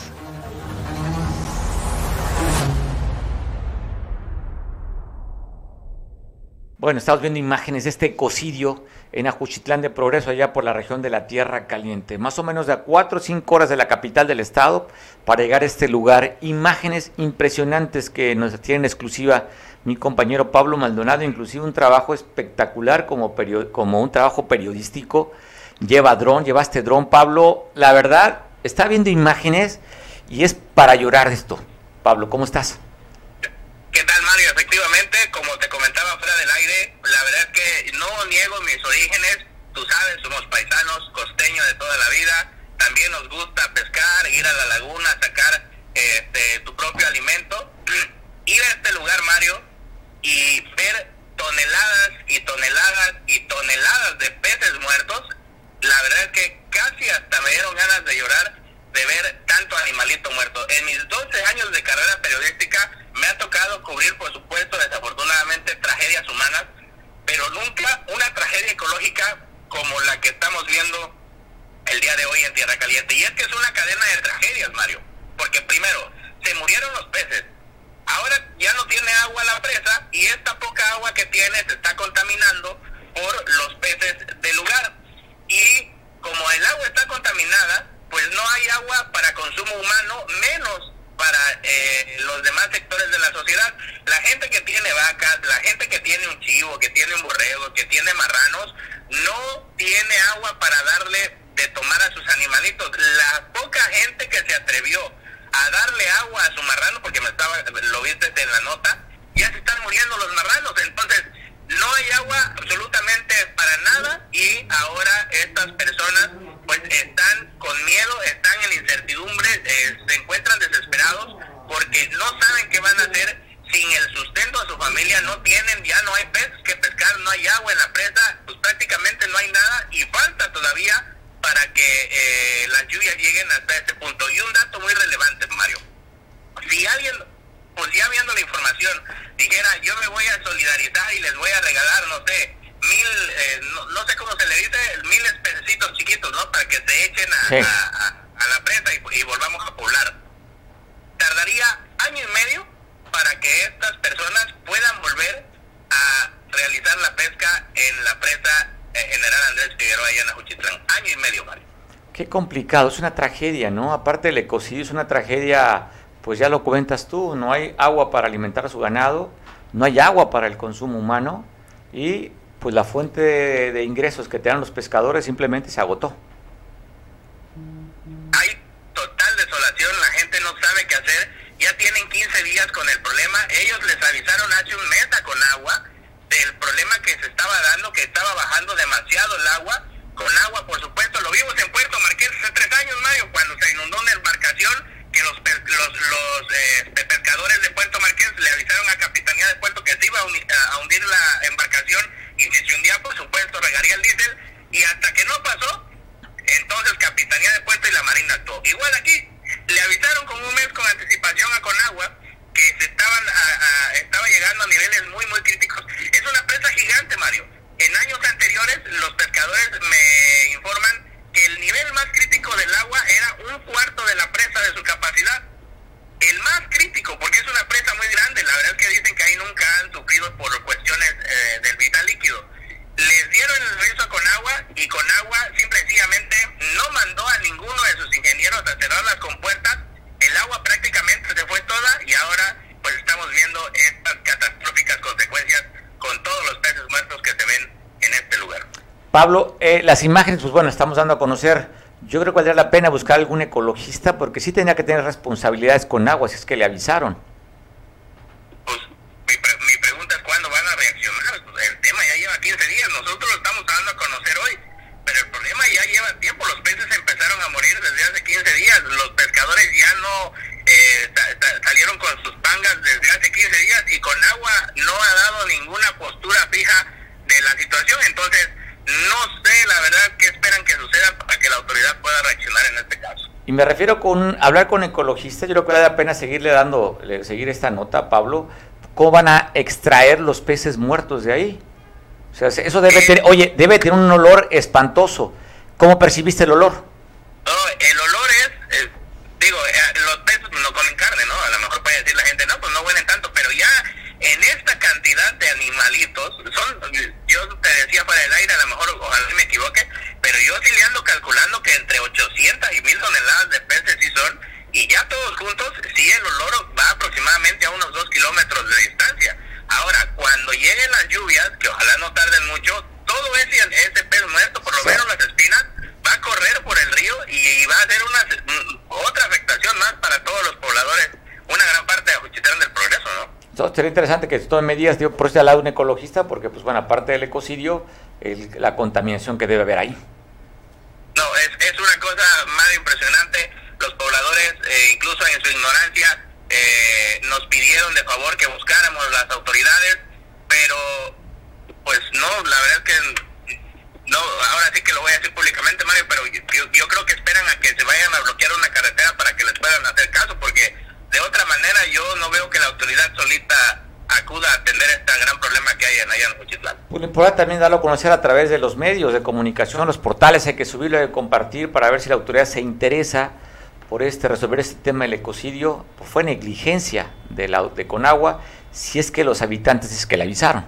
Bueno, estamos viendo imágenes de este ecocidio en Ajuchitlán de Progreso, allá por la región de la Tierra Caliente. Más o menos de a 4 o 5 horas de la capital del estado para llegar a este lugar. Imágenes impresionantes que nos tienen exclusiva mi compañero Pablo Maldonado, inclusive un trabajo espectacular como, como un trabajo periodístico. Lleva dron, llevaste dron, Pablo. La verdad, está viendo imágenes y es para llorar esto. Pablo, ¿cómo estás?
¿Qué tal, Mario? Efectivamente, como te comentaba fuera del aire, la verdad es que no niego mis orígenes. Tú sabes, somos paisanos, costeños de toda la vida. También nos gusta pescar, ir a la laguna, sacar este, tu propio alimento. Ir a este lugar, Mario, y ver toneladas y toneladas y toneladas de peces muertos, la verdad es que casi hasta me dieron ganas de llorar de ver tanto animalito muerto. En mis 12 años de carrera periodística me ha tocado cubrir, por supuesto, desafortunadamente, tragedias humanas, pero nunca una tragedia ecológica como la que estamos viendo el día de hoy en Tierra Caliente. Y es que es una cadena de tragedias, Mario. Porque primero, se murieron los peces. Ahora ya no tiene agua la presa y esta poca agua que tiene se está contaminando por los peces del lugar. Y como el agua está contaminada, pues no hay agua para consumo humano, menos para eh, los demás sectores de la sociedad. La gente que tiene vacas, la gente que tiene un chivo, que tiene un borrego, que tiene marranos, no tiene agua para darle de tomar a sus animalitos. La poca gente que se atrevió a darle agua a su marrano, porque me estaba, lo viste en la nota, ya se están muriendo los marranos. Entonces, no hay agua absolutamente para nada y ahora estas personas pues están con miedo, están en incertidumbre, eh, se encuentran desesperados porque no saben qué van a hacer sin el sustento de su familia, no tienen, ya no hay peces que pescar, no hay agua en la presa, pues prácticamente no hay nada y falta todavía para que eh, las lluvias lleguen hasta este punto. Y un dato muy relevante, Mario, si alguien pues ya viendo la información, dijera yo me voy a solidarizar y les voy a regalar, no sé, mil, eh, no, sé cómo se le dice, mil pececitos chiquitos, ¿no? Para que se echen a, la presa y, volvamos a poblar. Tardaría año y medio para que estas personas puedan volver a realizar la pesca en la presa General Andrés Figueroa allá en Ajuchitlán. Año y medio, Mario.
Qué complicado, es una tragedia, ¿no? Aparte del ecocidio, es una tragedia pues ya lo comentas tú, no hay agua para alimentar a su ganado, no hay agua para el consumo humano y pues la fuente de, ingresos que tenían los pescadores simplemente se agotó.
Hay total desolación, la gente no sabe qué hacer, ya tienen 15 días con el problema, ellos les avisaron hace un mes a agua del problema que se estaba dando, que estaba bajando demasiado el agua, con agua por supuesto, lo vimos en Puerto Marqués hace tres años, Mario, cuando se inundó una embarcación que los, los, los eh, pescadores de Puerto Marqués le avisaron a Capitanía de Puerto que se iba a, hundir la embarcación y si se hundía, por supuesto, regaría el diésel. Y hasta que no pasó, entonces Capitanía de Puerto y la Marina actuó. Igual aquí, le avisaron con un mes con anticipación a Conagua que se estaban estaba llegando a niveles muy, muy críticos. Es una presa gigante, Mario. En años anteriores, los pescadores me informan el nivel más crítico del agua era un cuarto de la presa de su capacidad. El más crítico, porque es una presa muy grande, la verdad es que dicen que ahí nunca han sufrido por cuestiones eh, del vital líquido. Les dieron el servicio con agua y con agua simple sencillamente no mandó a ninguno de sus ingenieros a cerrar las compuertas. El agua prácticamente se fue toda y ahora pues estamos viendo estas catastróficas consecuencias con todos los peces muertos que se ven en este lugar.
Pablo, eh, las imágenes, pues bueno, estamos dando a conocer. Yo creo que valdría la pena buscar algún ecologista porque sí tenía que tener responsabilidades con agua, si es que le avisaron.
Pues mi, pregunta es cuándo van a reaccionar. Pues, el tema ya lleva 15 días, nosotros lo estamos dando a conocer hoy, pero el problema ya lleva tiempo. Los peces empezaron a morir desde hace 15 días, los pescadores ya no eh, salieron con sus pangas desde hace 15 días y con agua no ha dado ninguna postura fija de la situación. Entonces, no sé, la verdad, qué esperan que suceda para que la autoridad pueda reaccionar en este caso.
Y me refiero con hablar con ecologistas, yo creo que vale la pena seguirle dando, seguir esta nota, Pablo. ¿Cómo van a extraer los peces muertos de ahí? O sea, eso debe tener, oye, debe tener un olor espantoso. ¿Cómo percibiste el olor?
No, el olor es, digo, eh, los peces no comen carne, ¿no? A lo mejor puede decir la gente, no, pues no huelen tanto, pero ya en esta cantidad de animalitos, son, yo te decía para el aire, a lo mejor ojalá me equivoque, pero yo sí le ando calculando que entre 800 y 1000 toneladas de peces sí son, y ya todos juntos, sí el olor va aproximadamente a unos 2 kilómetros de distancia. Ahora, cuando lleguen las lluvias, que ojalá no tarden mucho, todo ese, ese pez muerto, por lo menos las espinas, va a correr por el río y, va a ser una mm, otra afectación más para todos los pobladores, una gran parte de Juchitán del Progreso, ¿no?
Sería interesante que se tomen medidas, digo, por al lado un ecologista, porque, pues bueno, aparte del ecocidio, la contaminación que debe haber ahí.
No, es, es una cosa más impresionante. Los pobladores, eh, incluso en su ignorancia, eh, nos pidieron de favor que buscáramos las autoridades, pero pues no, la verdad es que no, ahora sí que lo voy a decir públicamente, Mario, pero yo, yo creo que esperan a que se vayan a bloquear una carretera para que les puedan hacer caso, porque de otra manera yo no veo que la autoridad solita acuda a atender este gran problema que hay en allá en Juchitlán.
Pues lo importante también darlo a conocer a través de los medios de comunicación, los portales, hay que subirlo y compartir para ver si la autoridad se interesa por este resolver este tema del ecocidio. Pues fue negligencia de, la, de Conagua, si es que los habitantes es que le avisaron.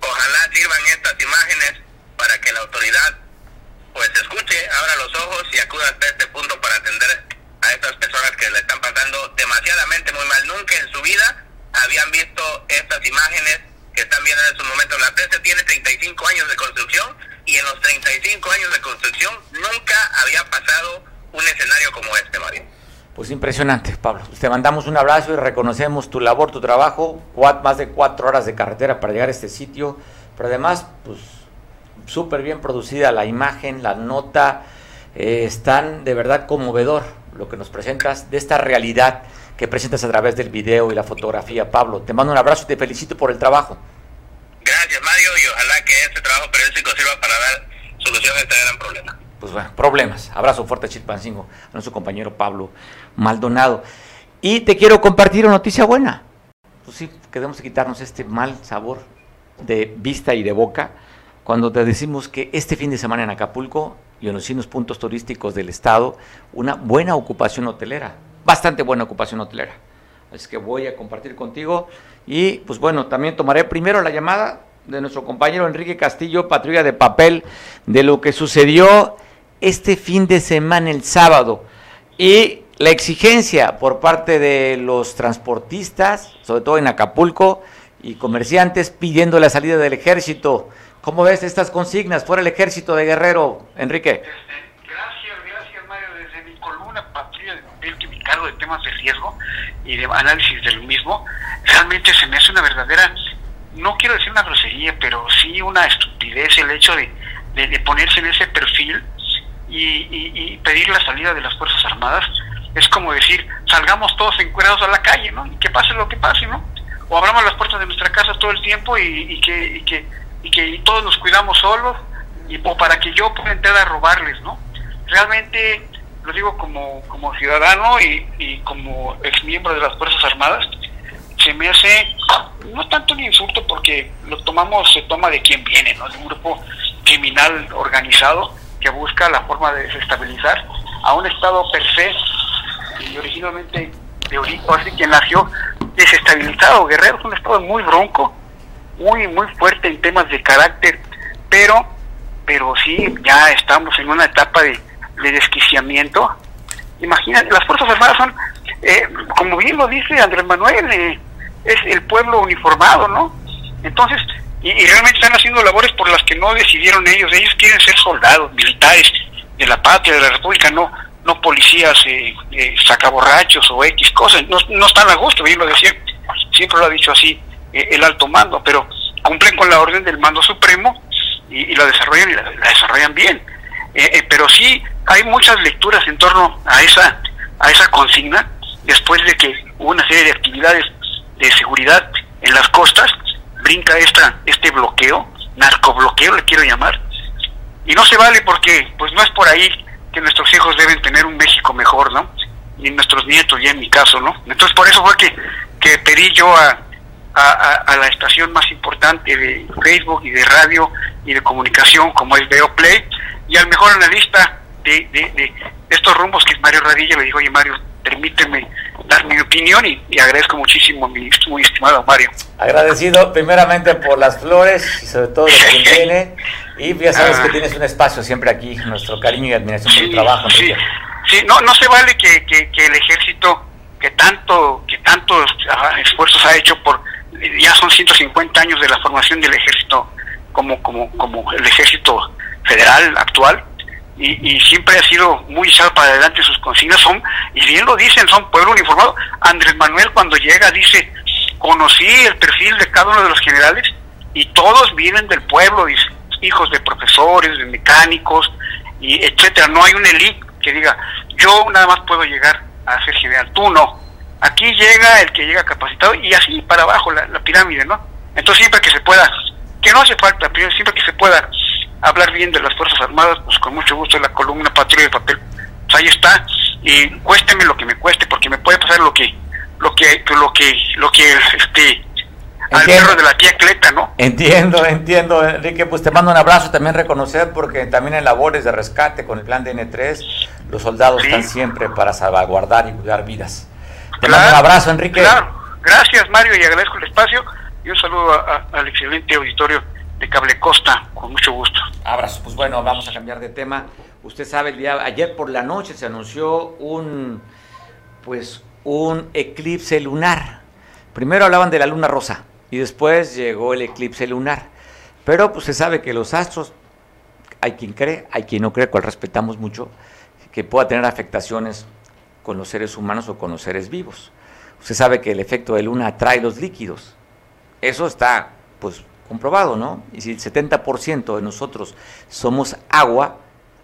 Ojalá sirvan estas imágenes para que la autoridad pues escuche, abra los ojos y acuda hasta este punto para atender a estas personas que le están pasando demasiadamente muy mal. Nunca en su vida habían visto estas imágenes que están viendo en estos momentos. La presa tiene 35 años de construcción y en los 35 años de construcción nunca había pasado un escenario como este, Mario.
Pues impresionante, Pablo. Te mandamos un abrazo y reconocemos tu labor, tu trabajo, más de cuatro horas de carretera para llegar a este sitio, pero además, pues súper bien producida la imagen, la nota, eh, están de verdad conmovedor lo que nos presentas de esta realidad que presentas a través del video y la fotografía. Pablo, te mando un abrazo y te felicito por el trabajo.
Gracias, Mario, y ojalá que este trabajo periodístico sirva para dar solución a este gran problema.
Pues bueno, problemas. Abrazo fuerte a Chilpancingo, a nuestro compañero Pablo Maldonado. Y te quiero compartir una noticia buena. Pues sí, queremos quitarnos este mal sabor de vista y de boca cuando te decimos que este fin de semana en Acapulco y en los puntos turísticos del estado una buena ocupación hotelera, bastante buena ocupación hotelera. Así que voy a compartir contigo y pues bueno, también tomaré primero la llamada de nuestro compañero Enrique Castillo, patrulla de papel, de lo que sucedió este fin de semana, el sábado. Y la exigencia por parte de los transportistas, sobre todo en Acapulco, y comerciantes pidiendo la salida del ejército. ¿Cómo ves estas consignas fuera el ejército de Guerrero, Enrique?
Gracias, gracias Mario. Desde mi columna Patria de Papel que me cargo de temas de riesgo y de análisis del mismo, realmente se me hace una verdadera, no quiero decir una grosería, pero sí una estupidez el hecho de, de, ponerse en ese perfil y, pedir la salida de las Fuerzas Armadas. Es como decir, salgamos todos encuerados a la calle, ¿no? Y que pase lo que pase, ¿no? O abramos las puertas de nuestra casa todo el tiempo y, que, y que, todos nos cuidamos solos, y, o para que yo pueda entrar a robarles, ¿no? Realmente, lo digo como, como ciudadano y, como ex miembro de las Fuerzas Armadas, se me hace no tanto un insulto porque lo tomamos, se toma de quien viene, ¿no? De un grupo criminal organizado que busca la forma de desestabilizar a un Estado per se y originalmente de origen, así que nació desestabilizado. Guerrero es un Estado muy bronco, muy, muy fuerte en temas de carácter, pero, pero sí, ya estamos en una etapa de, desquiciamiento. Imagínate, las Fuerzas Armadas son, eh, como bien lo dice Andrés Manuel, eh, es el pueblo uniformado, ¿no? Entonces, y, realmente están haciendo labores por las que no decidieron ellos. Ellos quieren ser soldados, militares de la patria, de la república, no no policías eh, eh, sacaborrachos o X cosas. No, no están a gusto, bien lo decía, siempre lo ha dicho así el alto mando, pero cumplen con la orden del mando supremo y, la desarrollan y la, desarrollan bien. Eh, pero sí hay muchas lecturas en torno a esa a esa consigna después de que hubo una serie de actividades de seguridad en las costas brinca esta este bloqueo narcobloqueo le quiero llamar y no se vale porque pues no es por ahí que nuestros hijos deben tener un México mejor no y nuestros nietos ya en mi caso no entonces por eso fue que que pedí yo a, a, la estación más importante de Facebook y de radio y de comunicación como es Veo Play y al mejor analista de, de, estos rumbos que es Mario Radilla me dijo oye Mario permíteme dar mi opinión y, agradezco muchísimo a mi muy estimado Mario.
Agradecido primeramente por las flores y sobre todo lo que viene. Y ya sabes que ah. tienes un espacio siempre aquí, nuestro cariño y admiración por tu trabajo.
Sí, sí, no, no se vale que, que, el ejército, que tanto, que tantos esfuerzos ha hecho por, ya son 150 años de la formación del ejército como, como, como el ejército federal actual, y, siempre ha sido muy echado para adelante sus consignas son y bien lo dicen son pueblo uniformado. Andrés Manuel cuando llega dice conocí el perfil de cada uno de los generales y todos vienen del pueblo hijos de profesores de mecánicos y etcétera. No hay un elite que diga yo nada más puedo llegar a ser general tú no aquí llega el que llega capacitado y así para abajo la, la pirámide no entonces siempre que se pueda que no hace falta siempre que se pueda hablar bien de las Fuerzas Armadas, pues con mucho gusto la columna Patria de Papel. Pues ahí está. Y cuésteme lo que me cueste, porque me puede pasar lo que, lo que, lo que, lo que, este, al perro de la tía Cleta, ¿no?
Entiendo, entiendo, Enrique. Pues te mando un abrazo, también reconocer, porque también en labores de rescate con el plan de N3, los soldados están siempre para salvaguardar y cuidar vidas. Te mando un abrazo, Enrique.
Claro, gracias, Mario, y agradezco el espacio. Y un saludo al excelente auditorio de Cable Costa, con mucho gusto.
Abrazo, pues bueno, vamos a cambiar de tema. Usted sabe, el día ayer por la noche se anunció un pues un eclipse lunar. Primero hablaban de la luna rosa y después llegó el eclipse lunar. Pero pues se sabe que los astros hay quien cree, hay quien no cree, cual respetamos mucho, que pueda tener afectaciones con los seres humanos o con los seres vivos. Usted sabe que el efecto de luna atrae los líquidos. Eso está pues comprobado, ¿no? Y si el 70% de nosotros somos agua,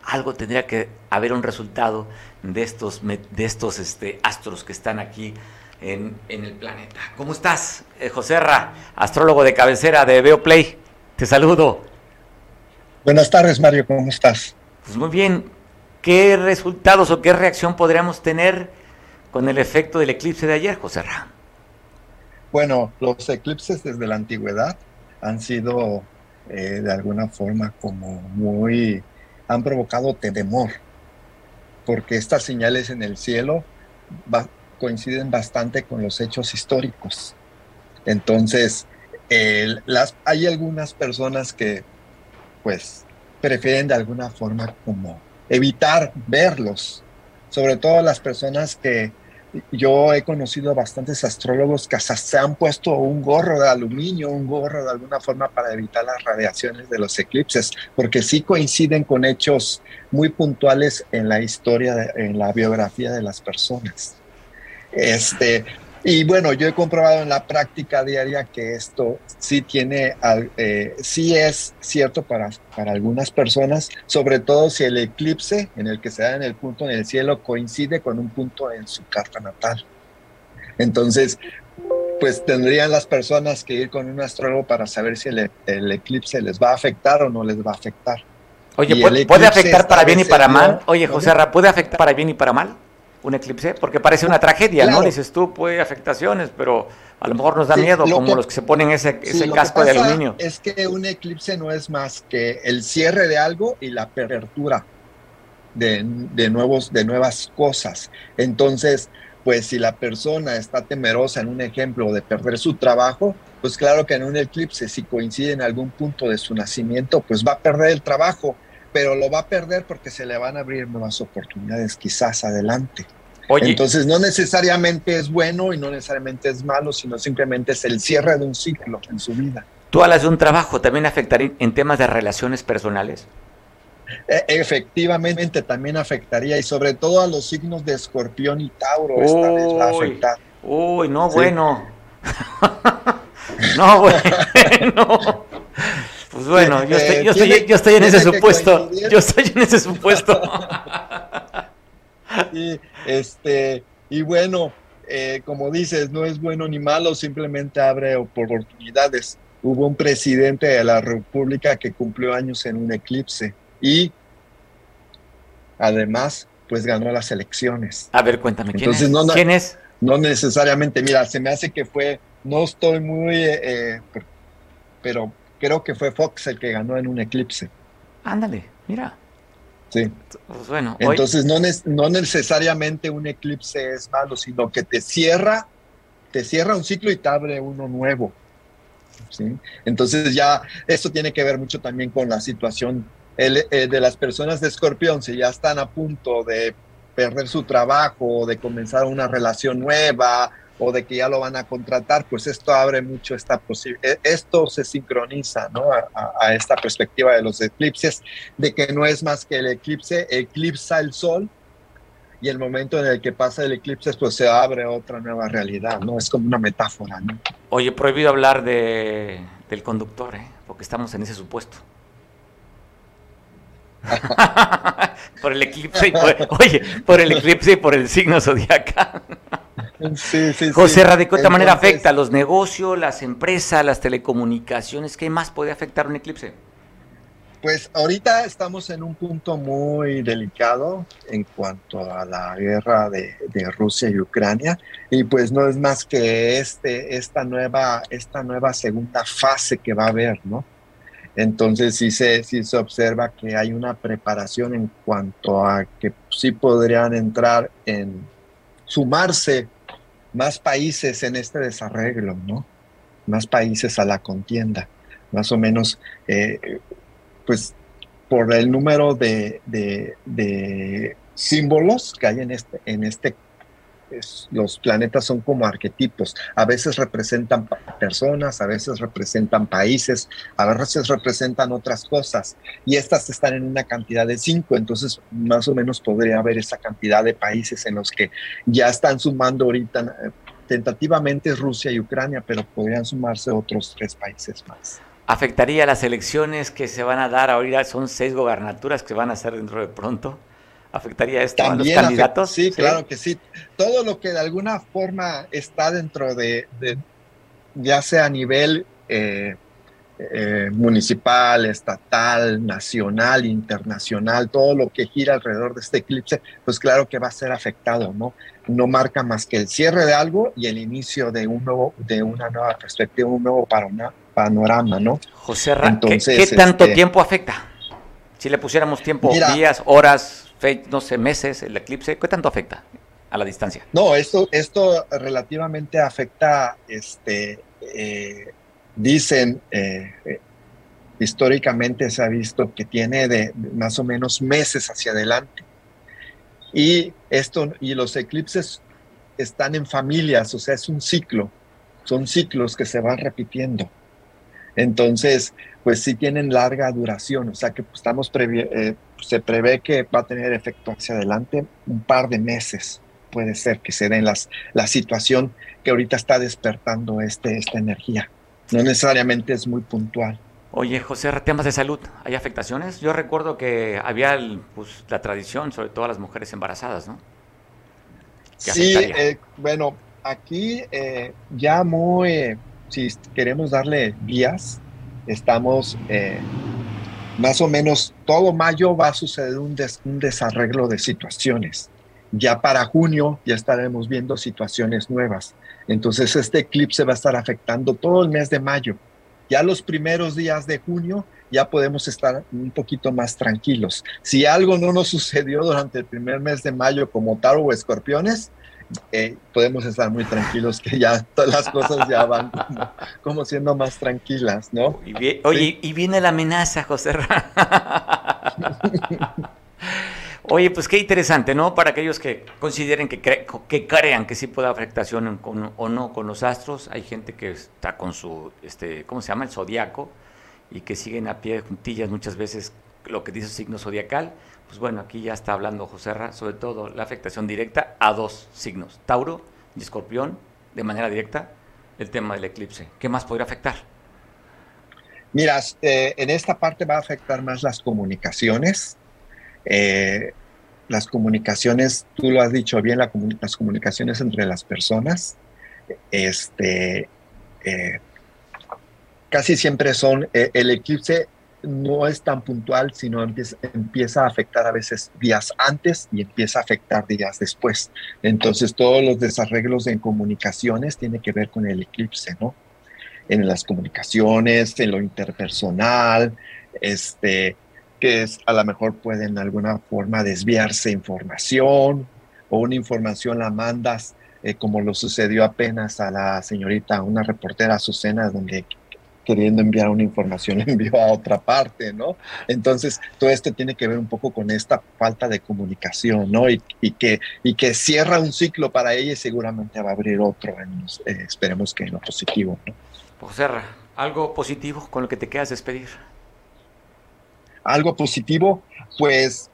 algo tendría que haber un resultado de estos, de estos este, astros que están aquí en, el planeta. ¿Cómo estás, eh, José Ra, astrólogo de cabecera de Beoplay? Te saludo.
Buenas tardes, Mario, ¿cómo estás?
Pues muy bien. ¿Qué resultados o qué reacción podríamos tener con el efecto del eclipse de ayer, José Ra?
Bueno, los eclipses desde la antigüedad han sido eh, de alguna forma como muy, han provocado temor, porque estas señales en el cielo coinciden bastante con los hechos históricos. Entonces, hay algunas personas que pues prefieren de alguna forma como evitar verlos, sobre todo las personas que yo he conocido bastantes astrólogos que hasta se han puesto un gorro de aluminio, un gorro de alguna forma para evitar las radiaciones de los eclipses, porque sí coinciden con hechos muy puntuales en la historia, en la biografía de las personas. Este, y bueno, yo he comprobado en la práctica diaria que esto sí tiene, eh, sí es cierto para, para algunas personas, sobre todo si el eclipse en el que se da en el punto en el cielo coincide con un punto en su carta natal. Entonces, pues tendrían las personas que ir con un astrólogo para saber si el, eclipse les va a afectar o no les va a afectar.
Oye, ¿puede, afectar para bien y para mal? Oye, José Ra, ¿puede afectar para bien y para mal? Un eclipse? Porque parece una tragedia, ¿no? Dices tú, puede afectación, pero a lo mejor nos da miedo, como los que se ponen ese, ese casco de aluminio.
Es que un eclipse no es más que el cierre de algo y la apertura de, nuevos, de nuevas cosas. Entonces, pues si la persona está temerosa en un ejemplo de perder su trabajo, pues claro que en un eclipse, si coincide en algún punto de su nacimiento, pues va a perder el trabajo, pero lo va a perder porque se le van a abrir nuevas oportunidades quizás adelante. Entonces no necesariamente es bueno y no necesariamente es malo, sino simplemente es el cierre de un ciclo en su vida.
¿Tú hablas de un trabajo también afectaría en temas de relaciones personales?
E, efectivamente también afectaría y sobre todo a los signos de escorpión y tauro esta vez va a afectar.
Uy, no bueno. no bueno. Pues bueno, yo estoy, yo estoy, yo estoy en ese supuesto. Yo estoy en ese supuesto.
y, este, y bueno, eh, como dices, no es bueno ni malo, simplemente abre oportunidades. Hubo un presidente de la República que cumplió años en un eclipse y además, pues ganó las elecciones.
A ver, cuéntame, ¿quién,
Entonces,
es?
No,
¿quién es?
No necesariamente, mira, se me hace que fue, no estoy muy, eh, pero creo que fue Fox el que ganó en un eclipse.
Ándale, mira.
Sí.
Pues bueno,
Entonces no, no necesariamente un eclipse es malo, sino que te cierra, te cierra un ciclo y te abre uno nuevo. ¿sí? Entonces ya esto tiene que ver mucho también con la situación eh, de las personas de escorpión, si ya están a punto de perder su trabajo, de comenzar una relación nueva o de que ya lo van a contratar, pues esto abre mucho esta posibilidad, esto se sincroniza ¿no? a, esta perspectiva de los eclipses, de que no es más que el eclipse eclipsa el sol y el momento en el que pasa el eclipse pues se abre otra nueva realidad, ¿no? Es como una metáfora, ¿no?
Oye, prohibido hablar de, del conductor, ¿eh? Porque estamos en ese supuesto. por el eclipse y por, oye, por el eclipse y por el signo zodiacal.
Sí, sí,
José, ¿de qué manera afecta los negocios, las empresas, las telecomunicaciones? ¿Qué más puede afectar un eclipse?
Pues ahorita estamos en un punto muy delicado en cuanto a la guerra de, Rusia y Ucrania y pues no es más que este, esta, nueva, esta nueva segunda fase que va a haber, ¿no? Entonces sí se, sí se observa que hay una preparación en cuanto a que sí podrían entrar en sumarse más países en este desarreglo, ¿no? Más países a la contienda, más o menos, eh, pues por el número de, de, símbolos que hay en este, en este los planetas son como arquetipos. A veces representan personas, a veces representan países, a veces representan otras cosas. Y estas están en una cantidad de cinco, entonces más o menos podría haber esa cantidad de países en los que ya están sumando ahorita, eh, tentativamente Rusia y Ucrania, pero podrían sumarse otros tres países más.
¿Afectaría las elecciones que se van a dar ahorita? Son seis gobernaturas que van a ser dentro de pronto. ¿Afectaría esto a los candidatos?
Sí, claro que sí. Todo lo que de alguna forma está dentro de, ya sea a nivel eh, eh, municipal, estatal, nacional, internacional, todo lo que gira alrededor de este eclipse, pues claro que va a ser afectado, ¿no? No marca más que el cierre de algo y el inicio de un nuevo, de una nueva perspectiva, un nuevo panorama, ¿no?
José ¿qué, tanto este tiempo afecta? Si le pusiéramos tiempo, días, horas, no sé, meses, el eclipse, ¿qué tanto afecta a la distancia?
No, esto, esto relativamente afecta, este, eh, dicen, eh, históricamente se ha visto que tiene de más o menos meses hacia adelante. Y, esto, y los eclipses están en familias, o sea, es un ciclo, son ciclos que se van repitiendo. Entonces, pues sí tienen larga duración, o sea que pues, estamos eh, se prevé que va a tener efecto hacia adelante un par de meses. Puede ser que se den las, la situación que ahorita está despertando este, esta energía. No necesariamente es muy puntual.
Oye, José, temas de salud, ¿hay afectaciones? Yo recuerdo que había pues, la tradición, sobre todo a las mujeres embarazadas, ¿no?
Sí, eh, bueno, aquí eh, ya muy, si queremos darle vías, estamos eh, más o menos todo mayo va a suceder un, un desarreglo de situaciones. Ya para junio ya estaremos viendo situaciones nuevas. Entonces este eclipse va a estar afectando todo el mes de mayo. Ya los primeros días de junio ya podemos estar un poquito más tranquilos. Si algo no nos sucedió durante el primer mes de mayo como taro o escorpiones, eh, podemos estar muy tranquilos que ya todas las cosas ya van como, siendo más tranquilas, ¿no?
oye, y viene la amenaza, José. Oye, pues qué interesante, ¿no? Para aquellos que consideren que, que crean que sí puede afectación o no con los astros, hay gente que está con su, este, ¿cómo se llama? El zodiaco, y que siguen a pie de juntillas muchas veces lo que dice el signo zodiacal. Pues bueno, aquí ya está hablando José Ra, sobre todo la afectación directa a dos signos, Tauro y Escorpión, de manera directa, el tema del eclipse. ¿Qué más podría afectar?
Mira, eh, en esta parte va a afectar más las comunicaciones, eh, las comunicaciones, tú lo has dicho bien, las comunicaciones entre las personas, este, eh, casi siempre son, eh, el eclipse no es tan puntual, sino empieza, a afectar a veces días antes y empieza a afectar días después. Entonces todos los desarreglos en comunicaciones tienen que ver con el eclipse, ¿no? En las comunicaciones, en lo interpersonal, este, que es, a lo mejor pueden de alguna forma desviarse información o una información la mandas eh, como lo sucedió apenas a la señorita, una reportera Azucena, donde queriendo enviar una información envió a otra parte, ¿no? Entonces, todo esto tiene que ver un poco con esta falta de comunicación, ¿no? Y, que, y que cierra un ciclo para ella y seguramente va a abrir otro, eh, esperemos que en lo positivo, ¿no?
José, algo positivo con lo que te quedas despedir
algo positivo, pues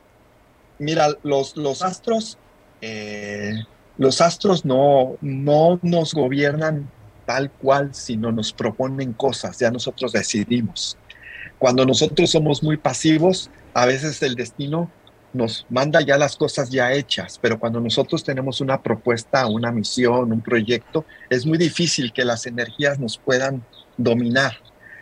mira, los, los astros, eh, los astros no, no nos gobiernan tal cual, sino nos proponen cosas, ya nosotros decidimos. Cuando nosotros somos muy pasivos, a veces el destino nos manda ya las cosas ya hechas, pero cuando nosotros tenemos una propuesta, una misión, un proyecto, es muy difícil que las energías nos puedan dominar.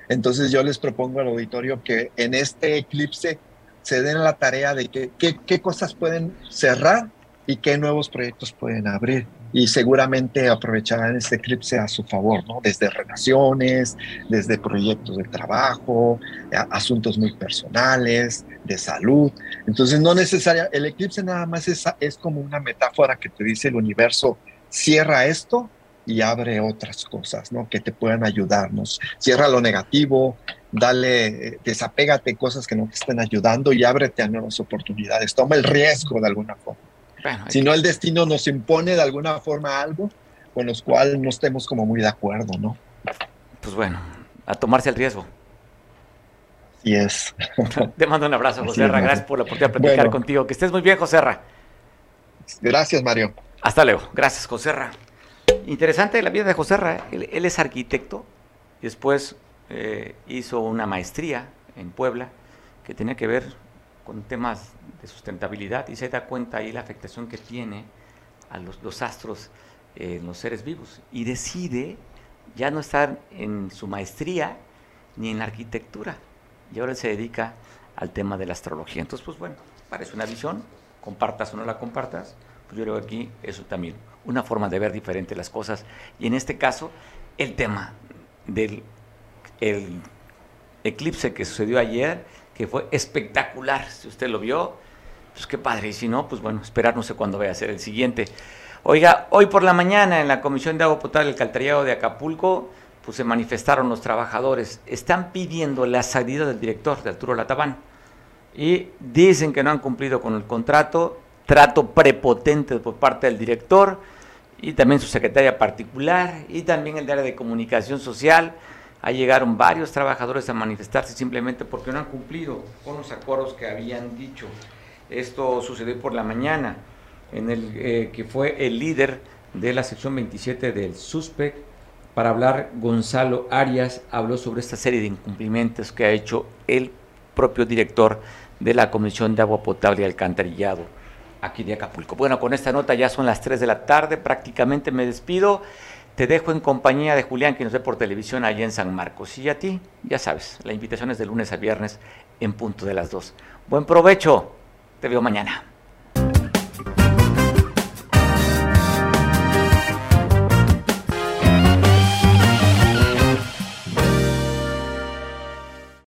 Entonces yo les propongo al auditorio que en este eclipse se den la tarea de que, qué cosas pueden cerrar y qué nuevos proyectos pueden abrir. Y seguramente aprovecharán este eclipse a su favor, ¿no? Desde relaciones, desde proyectos de trabajo, asuntos muy personales, de salud. Entonces, no necesariamente, el eclipse nada más es, es como una metáfora que te dice el universo, cierra esto y abre otras cosas, ¿no? Que te puedan ayudarnos. Cierra lo negativo, dale, desapégate cosas que no te estén ayudando y ábrete a nuevas oportunidades. Toma el riesgo de alguna forma. Si no, el destino nos impone de alguna forma algo con los cual no estemos como muy de acuerdo, ¿no?
Pues bueno, a tomarse el riesgo.
Y es.
Te mando un abrazo, José Ra. Gracias por la oportunidad de platicar contigo. Que estés muy bien, José Ra.
Gracias, Mario.
Hasta luego. Gracias, José Ra. Interesante la vida de José Ra. Él, es arquitecto. Y después eh, hizo una maestría en Puebla que tenía que ver con temas de sustentabilidad y se da cuenta ahí la afectación que tiene a los, astros en los seres vivos. Y decide ya no estar en su maestría ni en la arquitectura. Y ahora se dedica al tema de la astrología. Entonces, pues bueno, parece una visión, compartas o no la compartas, pues yo creo que aquí eso también una forma de ver diferente las cosas. Y en este caso, el tema del el eclipse que sucedió ayer, que fue espectacular. Si usted lo vio, pues qué padre. Y si no, pues bueno, esperar no sé cuándo vaya a ser el siguiente. Oiga, hoy por la mañana en la Comisión de Agua Potable del Caltrillado de Acapulco, pues se manifestaron los trabajadores. Están pidiendo la salida del director de Arturo Latabán. Y dicen que no han cumplido con el contrato, trato prepotente por parte del director y también su secretaria particular y también el área de comunicación social. Ahí llegaron varios trabajadores a manifestarse simplemente porque no han cumplido con los acuerdos que habían dicho. Esto sucedió por la mañana, en el eh, que fue el líder de la sección 27 del SUSPEC para hablar Gonzalo Arias, habló sobre esta serie de incumplimientos que ha hecho el propio director de la Comisión de Agua Potable y Alcantarillado aquí de Acapulco. Bueno, con esta nota ya son las 3 de la tarde, prácticamente me despido. Te dejo en compañía de Julián, que nos ve por televisión allá en San Marcos. Y a ti, ya sabes, la invitación es de lunes a viernes en punto de las 2. Buen provecho, te veo mañana.